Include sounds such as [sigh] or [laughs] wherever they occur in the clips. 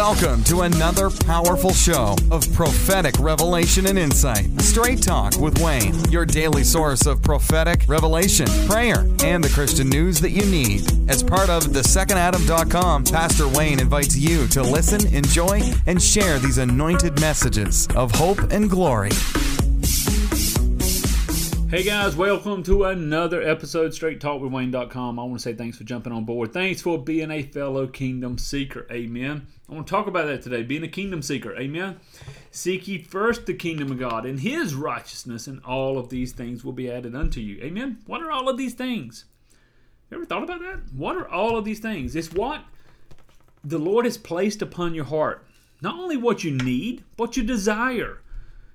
Welcome to another powerful show of prophetic revelation and insight. Straight Talk with Wayne, your daily source of prophetic revelation, prayer, and the Christian news that you need. As part of the thesecondadam.com, Pastor Wayne invites you to listen, enjoy, and share these anointed messages of hope and glory. Hey guys, welcome to another episode Straight Talk with Wayne.com. I want to say thanks for jumping on board. Thanks for being a fellow kingdom seeker. Amen. I want to talk about that today, being a kingdom seeker. Amen. Seek ye first the kingdom of God and his righteousness, and all of these things will be added unto you. Amen. What are all of these things? You ever thought about that? What are all of these things? It's what the Lord has placed upon your heart. Not only what you need, but you desire.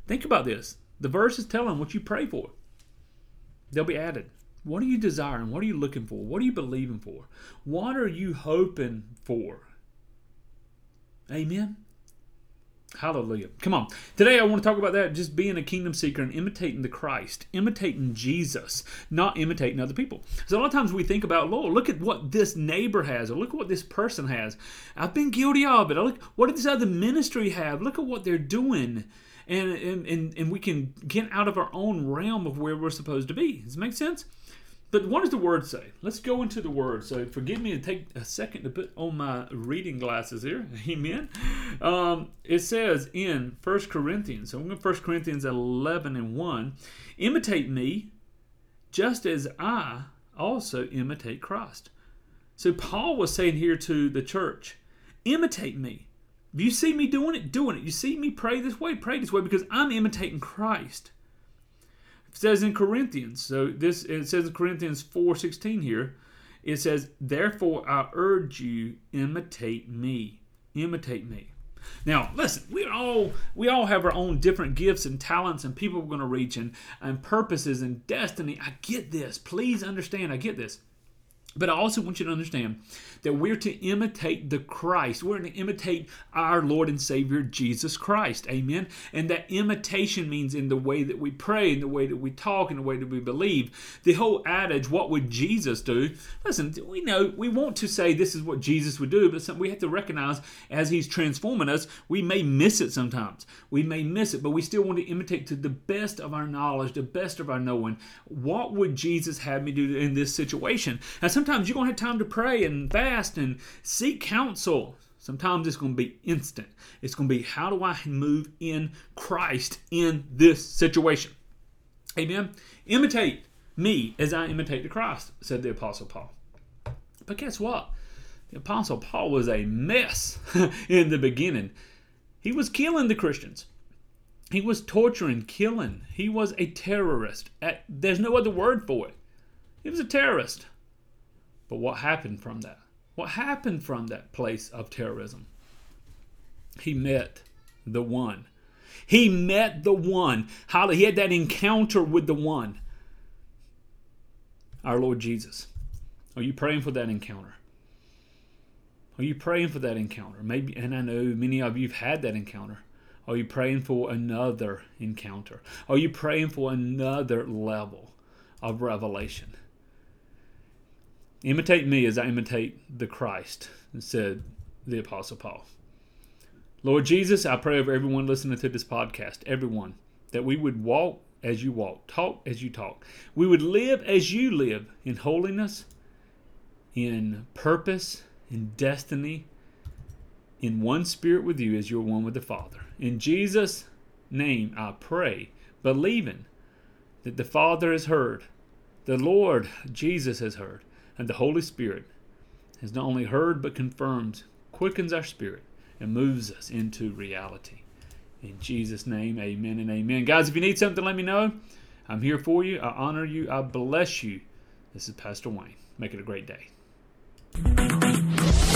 Think about this. The verse is telling what you pray for. They'll be added. What are you desiring? What are you looking for? What are you believing for? What are you hoping for? Amen. Hallelujah. Come on. Today I want to talk about that just being a kingdom seeker and imitating the Christ, imitating Jesus, not imitating other people. So a lot of times we think about, Lord, look at what this neighbor has, or look at what this person has. I've been guilty of it. Look, what does this other ministry have? Look at what they're doing. And, and, and, and we can get out of our own realm of where we're supposed to be. Does it make sense? But what does the word say? Let's go into the word. So forgive me to take a second to put on my reading glasses here. [laughs] Amen. Um, it says in 1 Corinthians, so I'm going to 1 Corinthians 11 and 1, imitate me just as I also imitate Christ. So Paul was saying here to the church, imitate me. You see me doing it, doing it. You see me pray this way, pray this way because I'm imitating Christ. It says in Corinthians, so this it says in Corinthians 4:16 here, it says, "Therefore I urge you imitate me. Imitate me." Now, listen, we all we all have our own different gifts and talents and people we're going to reach and, and purposes and destiny. I get this. Please understand, I get this. But I also want you to understand that we're to imitate the Christ. We're to imitate our Lord and Savior Jesus Christ. Amen. And that imitation means in the way that we pray, in the way that we talk, in the way that we believe. The whole adage, what would Jesus do? Listen, we know we want to say this is what Jesus would do, but we have to recognize as He's transforming us, we may miss it sometimes. We may miss it, but we still want to imitate to the best of our knowledge, the best of our knowing. What would Jesus have me do in this situation? And sometimes you're going to have time to pray and fast and seek counsel. Sometimes it's going to be instant. It's going to be how do I move in Christ in this situation? Amen. Imitate me as I imitate the Christ, said the Apostle Paul. But guess what? The Apostle Paul was a mess [laughs] in the beginning. He was killing the Christians. He was torturing, killing. He was a terrorist. There's no other word for it. He was a terrorist. But what happened from that? What happened from that place of terrorism? He met the one. He met the one. How he had that encounter with the one. Our Lord Jesus. Are you praying for that encounter? Are you praying for that encounter? Maybe, and I know many of you have had that encounter. Are you praying for another encounter? Are you praying for another level of revelation? Imitate me as I imitate the Christ, said the Apostle Paul. Lord Jesus, I pray over everyone listening to this podcast, everyone, that we would walk as you walk, talk as you talk. We would live as you live in holiness, in purpose, in destiny, in one spirit with you as you're one with the Father. In Jesus' name I pray, believing that the Father has heard, the Lord Jesus has heard, and the Holy Spirit has not only heard but confirms, quickens our spirit, and moves us into reality. In Jesus' name, amen and amen. Guys, if you need something, let me know. I'm here for you. I honor you. I bless you. This is Pastor Wayne. Make it a great day.